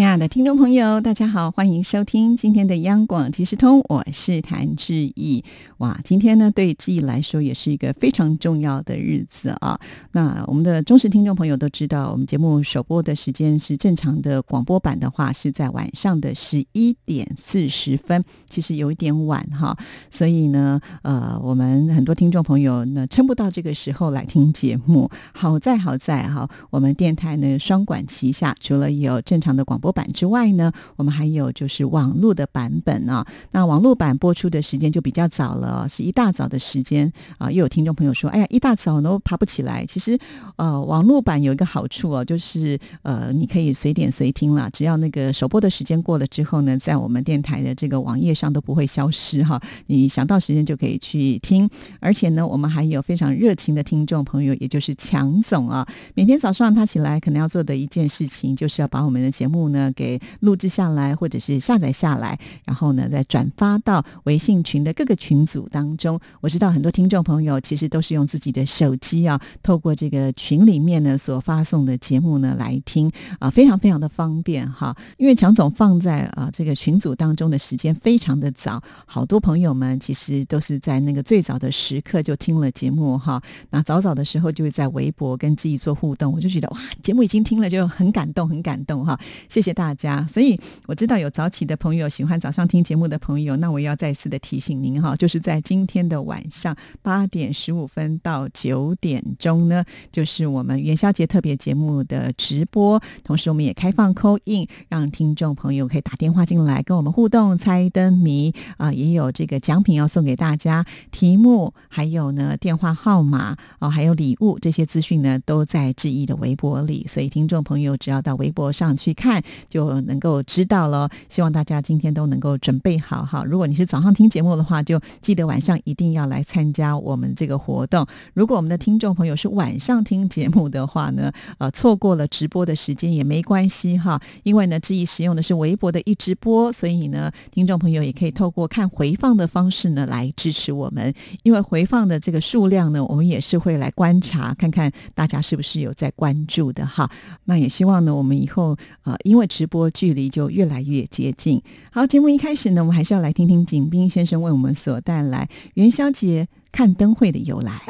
亲爱的听众朋友，大家好，欢迎收听今天的央广即时通，我是谭志毅。哇，今天呢，对志毅来说也是一个非常重要的日子啊。那我们的忠实听众朋友都知道，我们节目首播的时间是正常的广播版的话是在晚上的十一点四十分，其实有一点晚哈。所以呢，呃，我们很多听众朋友呢撑不到这个时候来听节目。好在好在哈，我们电台呢双管齐下，除了有正常的广播版之外呢，我们还有就是网络的版本啊。那网络版播出的时间就比较早了，是一大早的时间啊。又有听众朋友说：“哎呀，一大早都爬不起来。”其实，呃，网络版有一个好处哦，就是呃，你可以随点随听了，只要那个首播的时间过了之后呢，在我们电台的这个网页上都不会消失哈。你想到时间就可以去听，而且呢，我们还有非常热情的听众朋友，也就是强总啊。每天早上他起来可能要做的一件事情，就是要把我们的节目。呢，给录制下来，或者是下载下来，然后呢，再转发到微信群的各个群组当中。我知道很多听众朋友其实都是用自己的手机啊，透过这个群里面呢所发送的节目呢来听啊，非常非常的方便哈。因为强总放在啊这个群组当中的时间非常的早，好多朋友们其实都是在那个最早的时刻就听了节目哈。那早早的时候就会在微博跟自己做互动，我就觉得哇，节目已经听了就很感动，很感动哈。谢谢大家，所以我知道有早起的朋友，喜欢早上听节目的朋友，那我要再次的提醒您哈，就是在今天的晚上八点十五分到九点钟呢，就是我们元宵节特别节目的直播，同时我们也开放扣印，让听众朋友可以打电话进来跟我们互动猜灯谜啊，也有这个奖品要送给大家，题目还有呢电话号码哦，还有礼物这些资讯呢都在志毅的微博里，所以听众朋友只要到微博上去看。就能够知道了。希望大家今天都能够准备好哈。如果你是早上听节目的话，就记得晚上一定要来参加我们这个活动。如果我们的听众朋友是晚上听节目的话呢，呃，错过了直播的时间也没关系哈。因为呢，志毅使用的是微博的一直播，所以呢，听众朋友也可以透过看回放的方式呢来支持我们。因为回放的这个数量呢，我们也是会来观察，看看大家是不是有在关注的哈。那也希望呢，我们以后呃，因为直播距离就越来越接近。好，节目一开始呢，我们还是要来听听景斌先生为我们所带来元宵节看灯会的由来。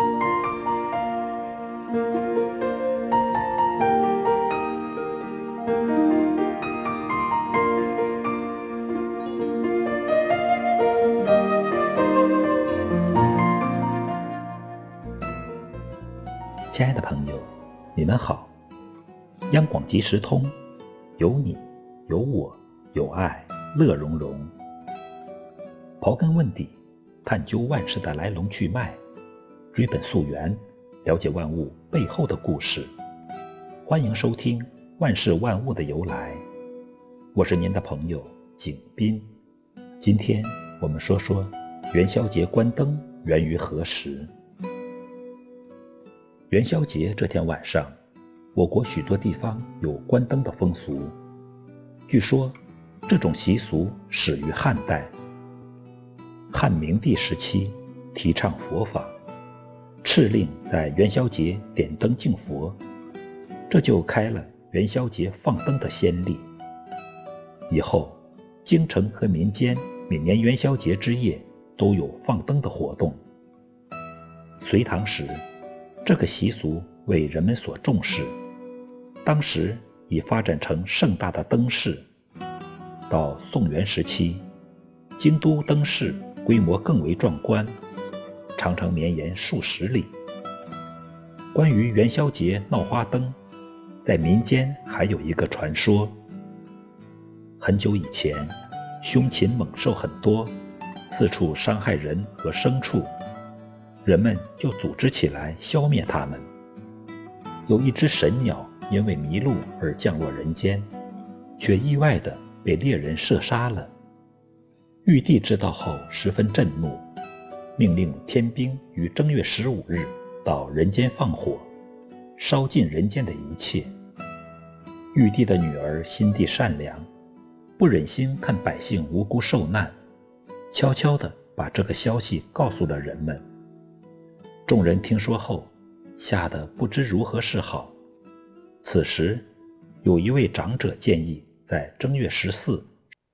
亲爱的朋友，你们好，央广即时通。有你，有我，有爱，乐融融。刨根问底，探究万事的来龙去脉，追本溯源，了解万物背后的故事。欢迎收听《万事万物的由来》，我是您的朋友景斌。今天我们说说元宵节关灯源于何时？元宵节这天晚上。我国许多地方有关灯的风俗。据说，这种习俗始于汉代。汉明帝时期，提倡佛法，敕令在元宵节点灯敬佛，这就开了元宵节放灯的先例。以后，京城和民间每年元宵节之夜都有放灯的活动。隋唐时，这个习俗为人们所重视。当时已发展成盛大的灯饰。到宋元时期，京都灯饰规模更为壮观，常常绵延数十里。关于元宵节闹花灯，在民间还有一个传说：很久以前，凶禽猛兽很多，四处伤害人和牲畜，人们就组织起来消灭它们。有一只神鸟。因为迷路而降落人间，却意外地被猎人射杀了。玉帝知道后十分震怒，命令天兵于正月十五日到人间放火，烧尽人间的一切，玉帝的女儿心地善良，不忍心看百姓无辜受难，悄悄地把这个消息告诉了人们。众人听说后，吓得不知如何是好。此时，有一位长者建议，在正月十四、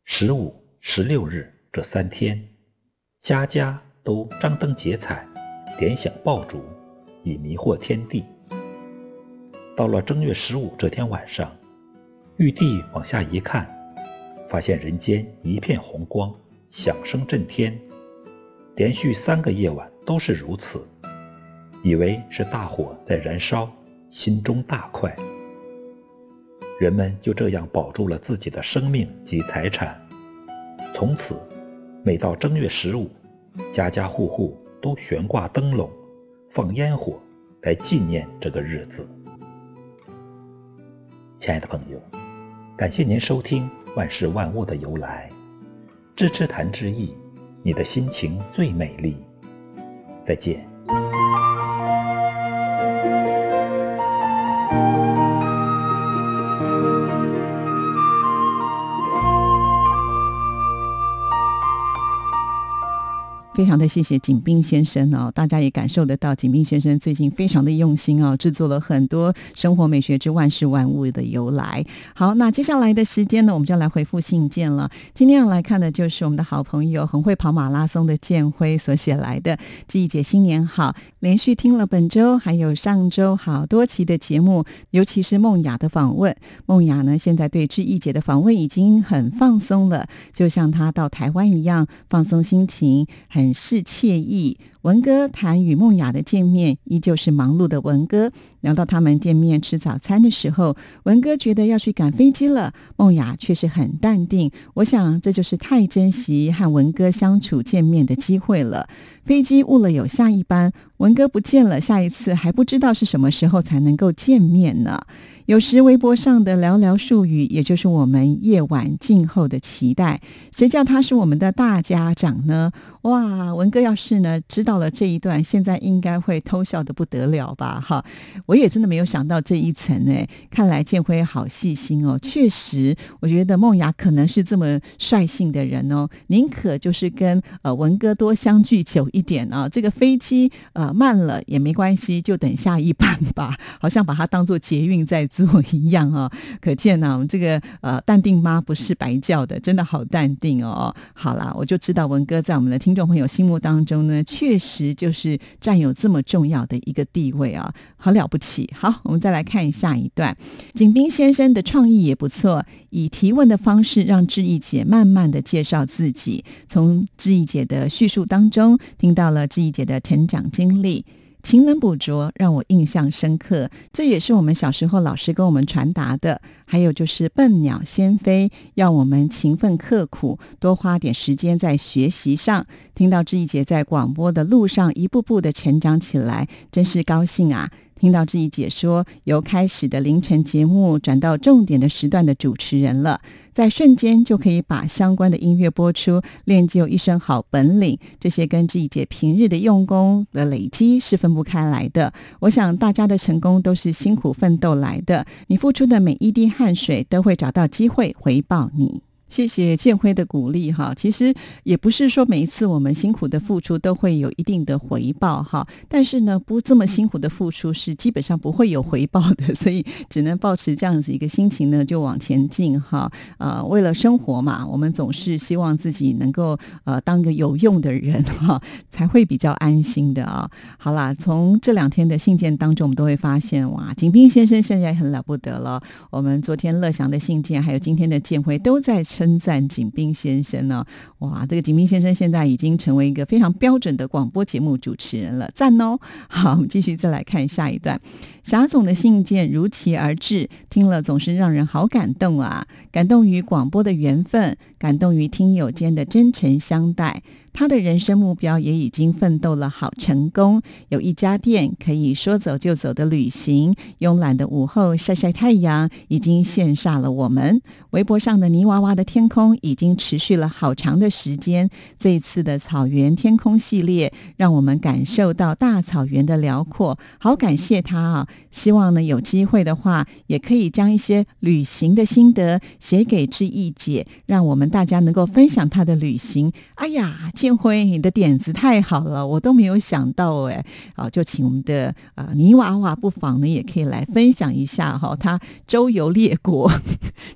十五、十六日这三天，家家都张灯结彩，点响爆竹，以迷惑天地。到了正月十五这天晚上，玉帝往下一看，发现人间一片红光，响声震天，连续三个夜晚都是如此。以为是大火在燃烧，心中大快。人们就这样保住了自己的生命及财产。从此，每到正月十五，家家户户都悬挂灯笼，放烟火，来纪念这个日子。亲爱的朋友，感谢您收听《万事万物的由来》，知之谈之意，你的心情最美丽。再见。非常的谢谢景斌先生哦，大家也感受得到景斌先生最近非常的用心哦，制作了很多生活美学之万事万物的由来。好，那接下来的时间呢，我们就要来回复信件了。今天要来看的就是我们的好朋友很会跑马拉松的建辉所写来的。志毅姐新年好，连续听了本周还有上周好多期的节目，尤其是梦雅的访问。梦雅呢，现在对志毅姐的访问已经很放松了，就像她到台湾一样放松心情，很。很是惬意。文哥谈与梦雅的见面，依旧是忙碌的文哥。聊到他们见面吃早餐的时候，文哥觉得要去赶飞机了，梦雅却是很淡定。我想这就是太珍惜和文哥相处见面的机会了。飞机误了有下一班，文哥不见了，下一次还不知道是什么时候才能够见面呢。有时微博上的寥寥数语，也就是我们夜晚静候的期待。谁叫他是我们的大家长呢？哇，文哥要是呢知道了这一段，现在应该会偷笑的不得了吧？哈，我也真的没有想到这一层哎。看来建辉好细心哦，确实，我觉得梦雅可能是这么率性的人哦，宁可就是跟呃文哥多相聚久一点啊。这个飞机呃慢了也没关系，就等下一班吧，好像把它当做捷运在。做一样啊，可见呢，我们这个呃淡定妈不是白叫的，真的好淡定哦。好啦，我就知道文哥在我们的听众朋友心目当中呢，确实就是占有这么重要的一个地位啊，好了不起。好，我们再来看下一段，景斌先生的创意也不错，以提问的方式让志毅姐慢慢的介绍自己，从志毅姐的叙述当中听到了志毅姐的成长经历。勤能补拙让我印象深刻，这也是我们小时候老师跟我们传达的。还有就是笨鸟先飞，要我们勤奋刻苦，多花点时间在学习上。听到志毅姐在广播的路上一步步的成长起来，真是高兴啊！听到志毅姐说，由开始的凌晨节目转到重点的时段的主持人了。在瞬间就可以把相关的音乐播出，练就一身好本领。这些跟这一节平日的用功的累积是分不开来的。我想大家的成功都是辛苦奋斗来的，你付出的每一滴汗水都会找到机会回报你。谢谢建辉的鼓励哈，其实也不是说每一次我们辛苦的付出都会有一定的回报哈，但是呢，不这么辛苦的付出是基本上不会有回报的，所以只能保持这样子一个心情呢，就往前进哈。呃，为了生活嘛，我们总是希望自己能够呃当个有用的人哈，才会比较安心的啊。好啦，从这两天的信件当中，我们都会发现哇，景斌先生现在很了不得了。我们昨天乐祥的信件，还有今天的建辉都在。称赞景斌先生呢，哇，这个景斌先生现在已经成为一个非常标准的广播节目主持人了，赞哦！好，我们继续再来看下一段，霞总的信件如期而至，听了总是让人好感动啊，感动于广播的缘分，感动于听友间的真诚相待。他的人生目标也已经奋斗了好成功，有一家店可以说走就走的旅行，慵懒的午后晒晒太阳，已经羡煞了我们。微博上的泥娃娃的天空已经持续了好长的时间。这一次的草原天空系列，让我们感受到大草原的辽阔，好感谢他啊！希望呢有机会的话，也可以将一些旅行的心得写给志毅姐，让我们大家能够分享他的旅行。哎呀，建辉，你的点子太好了，我都没有想到哎！啊，就请我们的啊泥娃娃，不妨呢也可以来分享一下哈，他周游列国，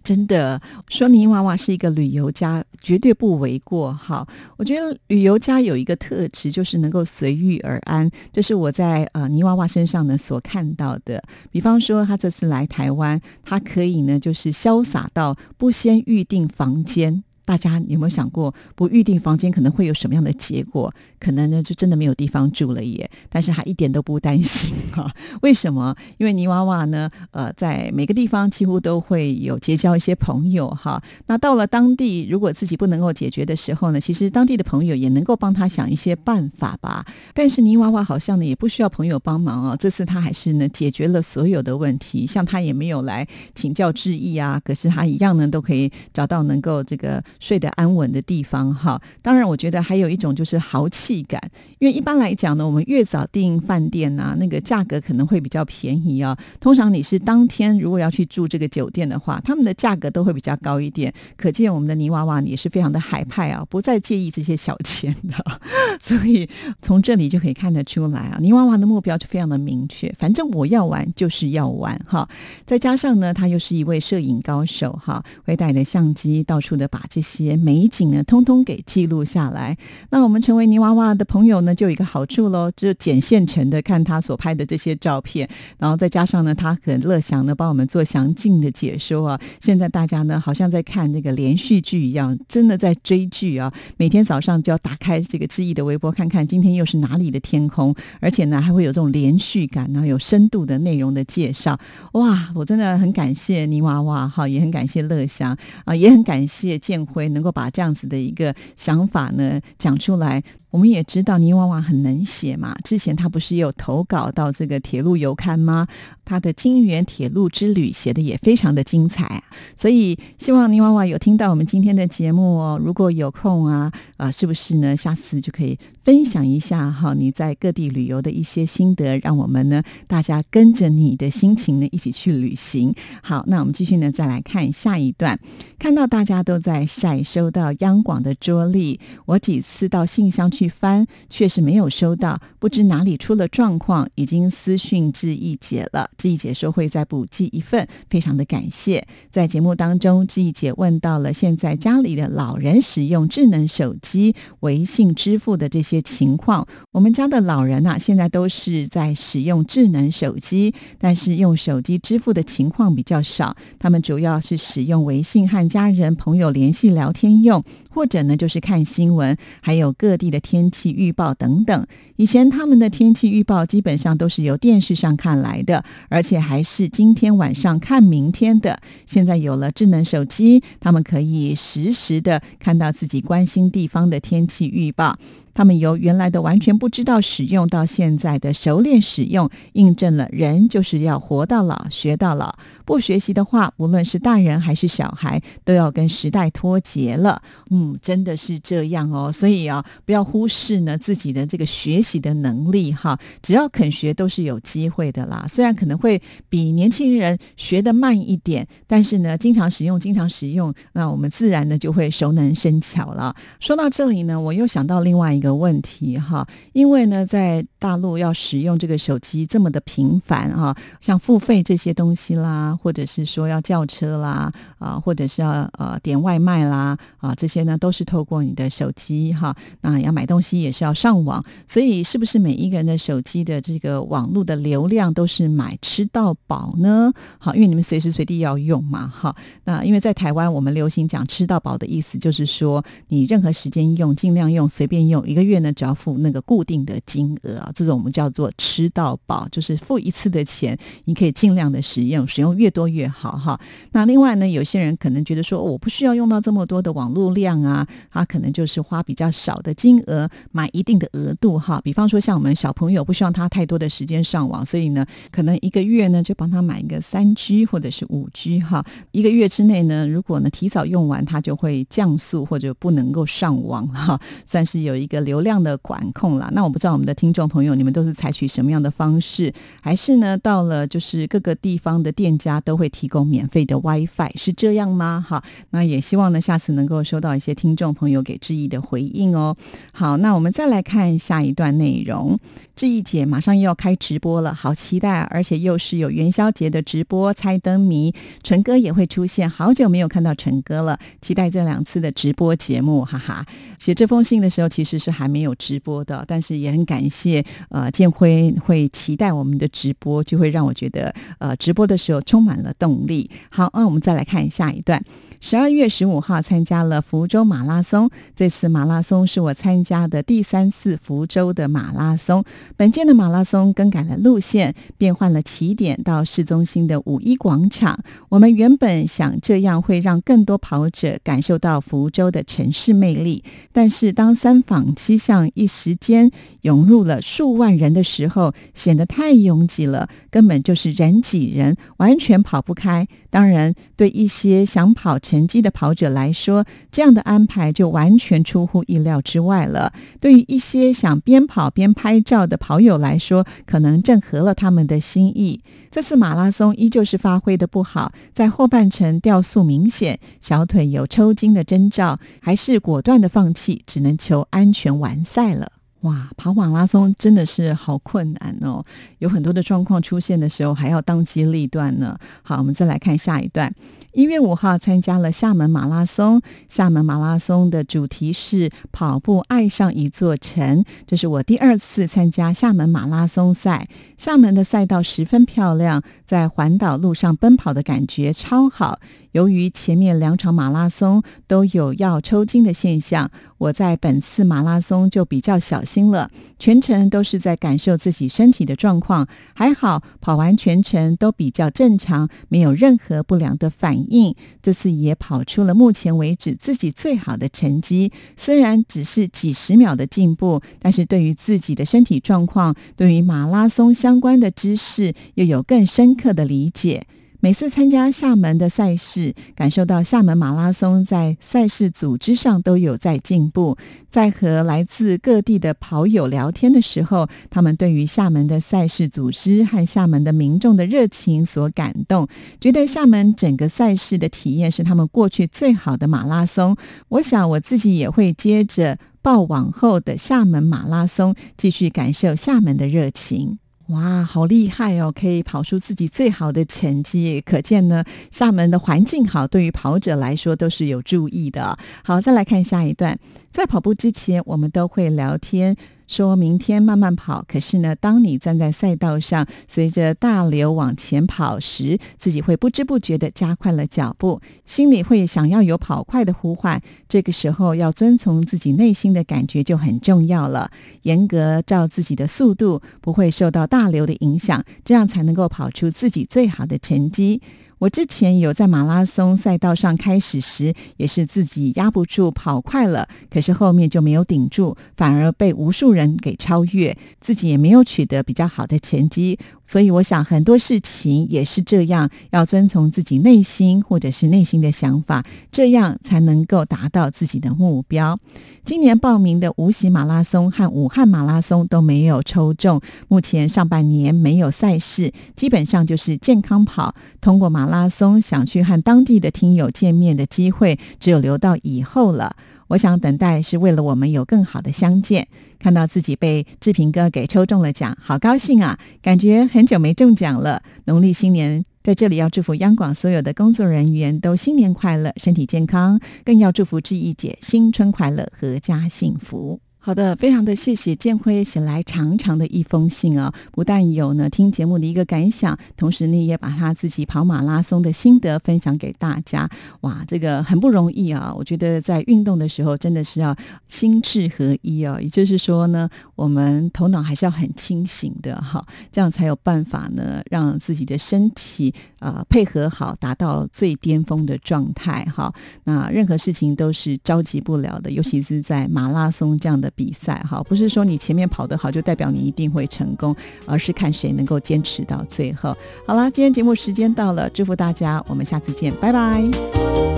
真的说泥娃娃是一个旅游家，绝对不为过哈。我觉得旅游家有一个特质，就是能够随遇而安，这是我在呃泥娃娃身上呢所看到的。比方说，他这次来台湾，他可以呢就是潇洒到不先预定房间。大家有没有想过，不预定房间可能会有什么样的结果？可能呢，就真的没有地方住了耶。但是他一点都不担心哈。为什么？因为泥娃娃呢，呃，在每个地方几乎都会有结交一些朋友哈。那到了当地，如果自己不能够解决的时候呢，其实当地的朋友也能够帮他想一些办法吧。但是泥娃娃好像呢，也不需要朋友帮忙哦。这次他还是呢，解决了所有的问题。像他也没有来请教致意啊，可是他一样呢，都可以找到能够这个。睡得安稳的地方哈，当然我觉得还有一种就是豪气感，因为一般来讲呢，我们越早订饭店啊，那个价格可能会比较便宜啊。通常你是当天如果要去住这个酒店的话，他们的价格都会比较高一点。可见我们的泥娃娃也是非常的海派啊，不再介意这些小钱的。所以从这里就可以看得出来啊，泥娃娃的目标就非常的明确，反正我要玩就是要玩哈。再加上呢，他又是一位摄影高手哈，会带着相机到处的把这些。些美景呢，通通给记录下来。那我们成为泥娃娃的朋友呢，就有一个好处喽，就剪现成的看他所拍的这些照片，然后再加上呢，他很乐享呢帮我们做详尽的解说啊。现在大家呢，好像在看这个连续剧一样，真的在追剧啊。每天早上就要打开这个志毅的微博，看看今天又是哪里的天空，而且呢，还会有这种连续感然后，有深度的内容的介绍。哇，我真的很感谢泥娃娃哈，也很感谢乐祥啊，也很感谢建辉。能够把这样子的一个想法呢讲出来。我们也知道泥娃娃很能写嘛，之前他不是有投稿到这个铁路游刊吗？他的金源铁路之旅写的也非常的精彩，所以希望泥娃娃有听到我们今天的节目哦。如果有空啊，啊，是不是呢？下次就可以分享一下哈，你在各地旅游的一些心得，让我们呢大家跟着你的心情呢一起去旅行。好，那我们继续呢再来看下一段，看到大家都在晒收到央广的桌历，我几次到信箱去。去翻，确实没有收到，不知哪里出了状况，已经私讯志毅姐了。志毅姐说会再补寄一份，非常的感谢。在节目当中，志毅姐问到了现在家里的老人使用智能手机、微信支付的这些情况。我们家的老人呐，现在都是在使用智能手机，但是用手机支付的情况比较少。他们主要是使用微信和家人朋友联系聊天用，或者呢就是看新闻，还有各地的。天气预报等等，以前他们的天气预报基本上都是由电视上看来的，而且还是今天晚上看明天的。现在有了智能手机，他们可以实时的看到自己关心地方的天气预报。他们由原来的完全不知道使用，到现在的熟练使用，印证了人就是要活到老学到老。不学习的话，无论是大人还是小孩，都要跟时代脱节了。嗯，真的是这样哦。所以啊，不要忽视呢自己的这个学习的能力哈。只要肯学，都是有机会的啦。虽然可能会比年轻人学的慢一点，但是呢，经常使用，经常使用，那我们自然呢就会熟能生巧了。说到这里呢，我又想到另外一。个问题哈，因为呢，在大陆要使用这个手机这么的频繁啊，像付费这些东西啦，或者是说要叫车啦啊，或者是要呃点外卖啦啊，这些呢都是透过你的手机哈。那要买东西也是要上网，所以是不是每一个人的手机的这个网络的流量都是买吃到饱呢？好，因为你们随时随地要用嘛，哈。那因为在台湾，我们流行讲吃到饱的意思，就是说你任何时间用，尽量用，随便用，一个月呢只要付那个固定的金额啊，这种我们叫做吃到饱，就是付一次的钱，你可以尽量的使用，使用越多越好，哈。那另外呢，有些人可能觉得说，我不需要用到这么多的网络量啊，他可能就是花比较少的金额买一定的额度，哈。比方说像我们小朋友不需要他太多的时间上网，所以呢，可能一个月呢就帮他买一个三 G 或者是五 G，哈。一个月之内呢，如果呢提早用完，他就会降速或者不能够上网，哈，算是有一个流量的管控了。那我不知道我们的听众朋友，你们都是采取什么样的方式，还是呢到了就是各个地方的店家大家都会提供免费的 WiFi，是这样吗？哈，那也希望呢下次能够收到一些听众朋友给志毅的回应哦。好，那我们再来看下一段内容。志毅姐马上又要开直播了，好期待，而且又是有元宵节的直播猜灯谜，纯哥也会出现，好久没有看到纯哥了，期待这两次的直播节目，哈哈。写这封信的时候其实是还没有直播的，但是也很感谢呃建辉会期待我们的直播，就会让我觉得呃直播的时候充充满了动力。好，那我们再来看下一段。十二月十五号参加了福州马拉松，这次马拉松是我参加的第三次福州的马拉松。本届的马拉松更改了路线，变换了起点到市中心的五一广场。我们原本想这样会让更多跑者感受到福州的城市魅力，但是当三坊七巷一时间涌入了数万人的时候，显得太拥挤了，根本就是人挤人，完全全跑不开。当然，对一些想跑成绩的跑者来说，这样的安排就完全出乎意料之外了。对于一些想边跑边拍照的跑友来说，可能正合了他们的心意。这次马拉松依旧是发挥的不好，在后半程掉速明显，小腿有抽筋的征兆，还是果断的放弃，只能求安全完赛了。哇，跑马拉松真的是好困难哦！有很多的状况出现的时候，还要当机立断呢。好，我们再来看下一段。一月五号参加了厦门马拉松，厦门马拉松的主题是“跑步爱上一座城”。这是我第二次参加厦门马拉松赛。厦门的赛道十分漂亮，在环岛路上奔跑的感觉超好。由于前面两场马拉松都有要抽筋的现象，我在本次马拉松就比较小心了，全程都是在感受自己身体的状况。还好跑完全程都比较正常，没有任何不良的反应。这次也跑出了目前为止自己最好的成绩，虽然只是几十秒的进步，但是对于自己的身体状况，对于马拉松相关的知识，又有更深刻的理解。每次参加厦门的赛事，感受到厦门马拉松在赛事组织上都有在进步。在和来自各地的跑友聊天的时候，他们对于厦门的赛事组织和厦门的民众的热情所感动，觉得厦门整个赛事的体验是他们过去最好的马拉松。我想我自己也会接着报往后的厦门马拉松，继续感受厦门的热情。哇，好厉害哦！可以跑出自己最好的成绩，可见呢，厦门的环境好，对于跑者来说都是有注意的。好，再来看下一段，在跑步之前，我们都会聊天。说明天慢慢跑，可是呢，当你站在赛道上，随着大流往前跑时，自己会不知不觉的加快了脚步，心里会想要有跑快的呼唤。这个时候要遵从自己内心的感觉就很重要了，严格照自己的速度，不会受到大流的影响，这样才能够跑出自己最好的成绩。我之前有在马拉松赛道上开始时，也是自己压不住跑快了，可是后面就没有顶住，反而被无数人给超越，自己也没有取得比较好的成绩。所以我想很多事情也是这样，要遵从自己内心或者是内心的想法，这样才能够达到自己的目标。今年报名的无锡马拉松和武汉马拉松都没有抽中，目前上半年没有赛事，基本上就是健康跑。通过马拉松想去和当地的听友见面的机会，只有留到以后了。我想等待是为了我们有更好的相见。看到自己被志平哥给抽中了奖，好高兴啊！感觉很久没中奖了。农历新年在这里要祝福央广所有的工作人员都新年快乐，身体健康，更要祝福志毅姐新春快乐，阖家幸福。好的，非常的谢谢建辉写来长长的一封信啊，不但有呢听节目的一个感想，同时呢也把他自己跑马拉松的心得分享给大家。哇，这个很不容易啊！我觉得在运动的时候真的是要心智合一啊，也就是说呢，我们头脑还是要很清醒的哈，这样才有办法呢让自己的身体啊配合好，达到最巅峰的状态哈。那任何事情都是着急不了的，尤其是在马拉松这样的。比赛哈，不是说你前面跑得好就代表你一定会成功，而是看谁能够坚持到最后。好啦，今天节目时间到了，祝福大家，我们下次见，拜拜。